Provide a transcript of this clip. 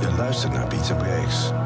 Je luistert naar Pizza Breaks.